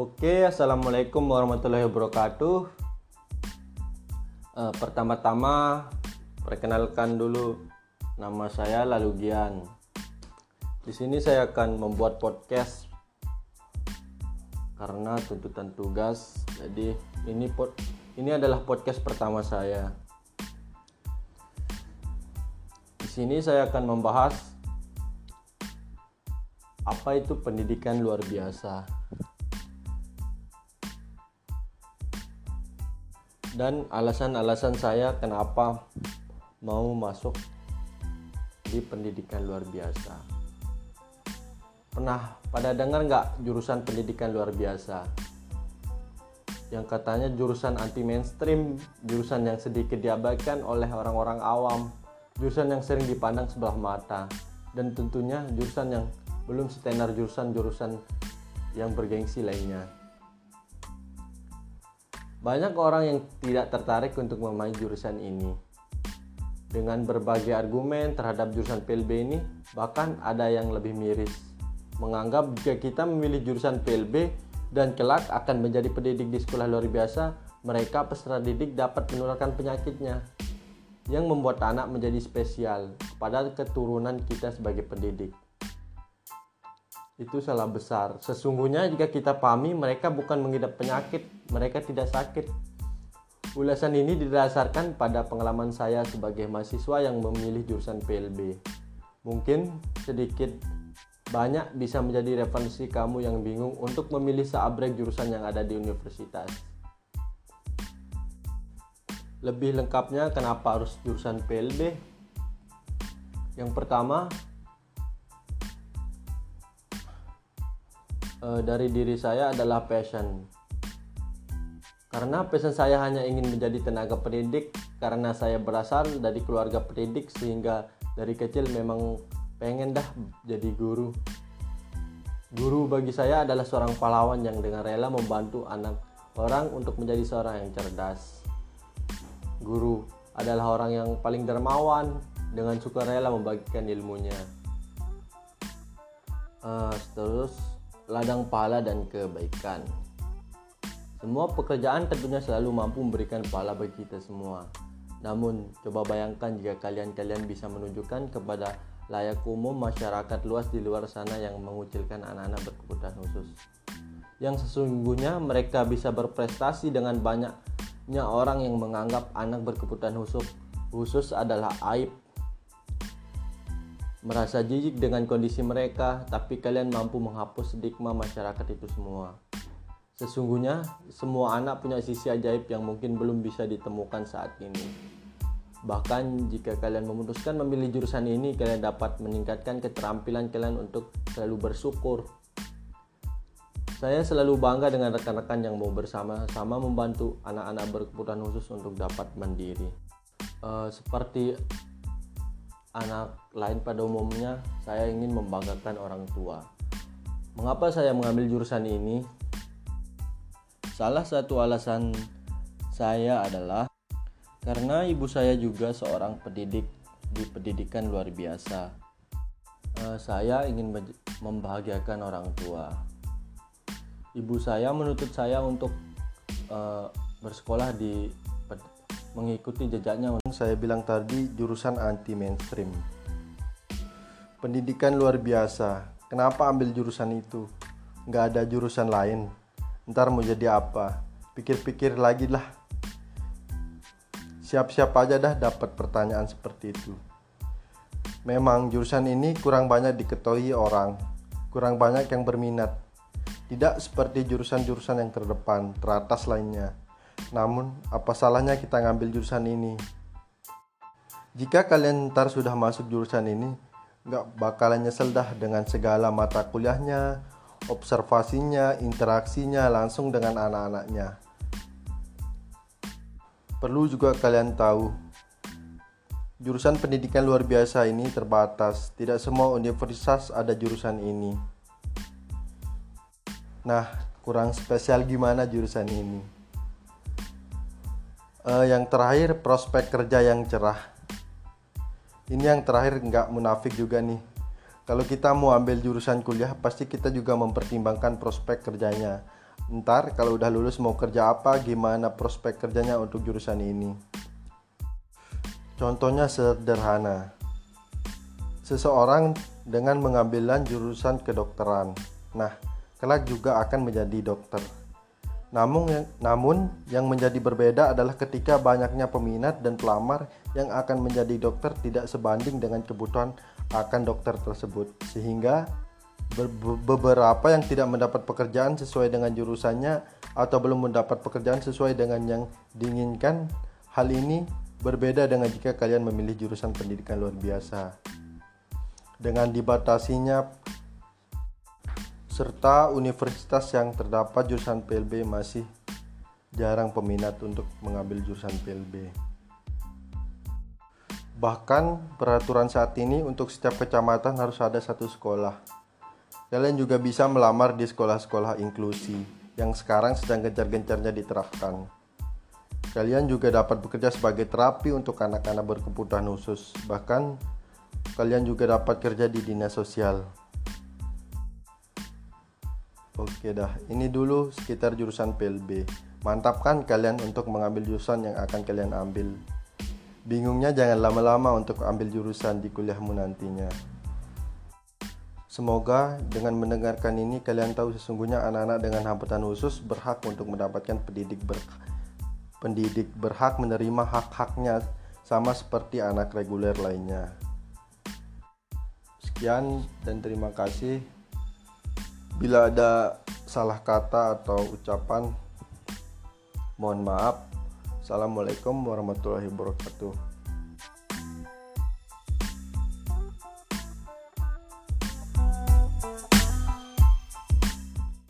Oke, assalamualaikum warahmatullahi wabarakatuh. Eh, pertama-tama, perkenalkan dulu nama saya Lalugian. Di sini saya akan membuat podcast karena tuntutan tugas. Jadi ini pod, ini adalah podcast pertama saya. Di sini saya akan membahas apa itu pendidikan luar biasa. Dan alasan-alasan saya kenapa mau masuk di pendidikan luar biasa. Pernah pada dengar nggak jurusan pendidikan luar biasa? Yang katanya jurusan anti mainstream, jurusan yang sedikit diabaikan oleh orang-orang awam, jurusan yang sering dipandang sebelah mata, dan tentunya jurusan yang belum setenar jurusan-jurusan yang bergengsi lainnya. Banyak orang yang tidak tertarik untuk memilih jurusan ini. Dengan berbagai argumen terhadap jurusan PLB ini, bahkan ada yang lebih miris. Menganggap jika kita memilih jurusan PLB dan kelak akan menjadi pendidik di sekolah luar biasa, mereka peserta didik dapat menularkan penyakitnya yang membuat anak menjadi spesial pada keturunan kita sebagai pendidik itu salah besar. Sesungguhnya jika kita pahami mereka bukan mengidap penyakit, mereka tidak sakit. Ulasan ini didasarkan pada pengalaman saya sebagai mahasiswa yang memilih jurusan PLB. Mungkin sedikit banyak bisa menjadi referensi kamu yang bingung untuk memilih seabrek jurusan yang ada di universitas. Lebih lengkapnya kenapa harus jurusan PLB? Yang pertama, uh, dari diri saya adalah passion. Karena passion saya hanya ingin menjadi tenaga pendidik karena saya berasal dari keluarga pendidik sehingga dari kecil memang pengen dah jadi guru. Guru bagi saya adalah seorang pahlawan yang dengan rela membantu anak orang untuk menjadi seorang yang cerdas. Guru adalah orang yang paling dermawan dengan suka rela membagikan ilmunya. Uh, terus ladang pahala dan kebaikan. Semua pekerjaan tentunya selalu mampu memberikan pahala bagi kita semua. Namun, coba bayangkan jika kalian-kalian bisa menunjukkan kepada layak umum masyarakat luas di luar sana yang mengucilkan anak-anak berkebutuhan khusus. Yang sesungguhnya mereka bisa berprestasi dengan banyaknya orang yang menganggap anak berkebutuhan khusus khusus adalah aib merasa jijik dengan kondisi mereka, tapi kalian mampu menghapus stigma masyarakat itu semua. Sesungguhnya, semua anak punya sisi ajaib yang mungkin belum bisa ditemukan saat ini. Bahkan jika kalian memutuskan memilih jurusan ini, kalian dapat meningkatkan keterampilan kalian untuk selalu bersyukur. Saya selalu bangga dengan rekan-rekan yang mau bersama-sama membantu anak-anak berkebutuhan khusus untuk dapat mandiri. Uh, seperti anak lain pada umumnya, saya ingin membanggakan orang tua. Mengapa saya mengambil jurusan ini? Salah satu alasan saya adalah karena ibu saya juga seorang pendidik di pendidikan luar biasa. Uh, saya ingin membahagiakan orang tua. Ibu saya menuntut saya untuk uh, bersekolah di mengikuti jejaknya saya bilang tadi jurusan anti mainstream pendidikan luar biasa. Kenapa ambil jurusan itu? Nggak ada jurusan lain. Ntar mau jadi apa? Pikir-pikir lagi lah. Siap-siap aja dah dapat pertanyaan seperti itu. Memang jurusan ini kurang banyak diketahui orang. Kurang banyak yang berminat. Tidak seperti jurusan-jurusan yang terdepan teratas lainnya namun, apa salahnya kita ngambil jurusan ini? Jika kalian ntar sudah masuk jurusan ini, nggak bakalan nyesel dah dengan segala mata kuliahnya, observasinya, interaksinya langsung dengan anak-anaknya. Perlu juga kalian tahu, jurusan pendidikan luar biasa ini terbatas. Tidak semua universitas ada jurusan ini. Nah, kurang spesial gimana jurusan ini? Uh, yang terakhir prospek kerja yang cerah ini yang terakhir nggak munafik juga nih kalau kita mau ambil jurusan kuliah pasti kita juga mempertimbangkan prospek kerjanya ntar kalau udah lulus mau kerja apa, gimana prospek kerjanya untuk jurusan ini. Contohnya sederhana. Seseorang dengan mengambilan jurusan kedokteran. Nah, kelak juga akan menjadi dokter. Namun namun yang menjadi berbeda adalah ketika banyaknya peminat dan pelamar yang akan menjadi dokter tidak sebanding dengan kebutuhan akan dokter tersebut sehingga beberapa yang tidak mendapat pekerjaan sesuai dengan jurusannya atau belum mendapat pekerjaan sesuai dengan yang diinginkan. Hal ini berbeda dengan jika kalian memilih jurusan pendidikan luar biasa. Dengan dibatasinya serta universitas yang terdapat jurusan PLB masih jarang peminat untuk mengambil jurusan PLB. Bahkan peraturan saat ini untuk setiap kecamatan harus ada satu sekolah. Kalian juga bisa melamar di sekolah-sekolah inklusi yang sekarang sedang gencar-gencarnya diterapkan. Kalian juga dapat bekerja sebagai terapi untuk anak-anak berkebutuhan khusus. Bahkan kalian juga dapat kerja di dinas sosial. Oke dah, ini dulu sekitar jurusan PLB. Mantap kan kalian untuk mengambil jurusan yang akan kalian ambil. Bingungnya jangan lama-lama untuk ambil jurusan di kuliahmu nantinya. Semoga dengan mendengarkan ini kalian tahu sesungguhnya anak-anak dengan hambatan khusus berhak untuk mendapatkan pendidik ber pendidik berhak menerima hak-haknya sama seperti anak reguler lainnya. Sekian dan terima kasih. Bila ada salah kata atau ucapan, mohon maaf. Assalamualaikum warahmatullahi wabarakatuh.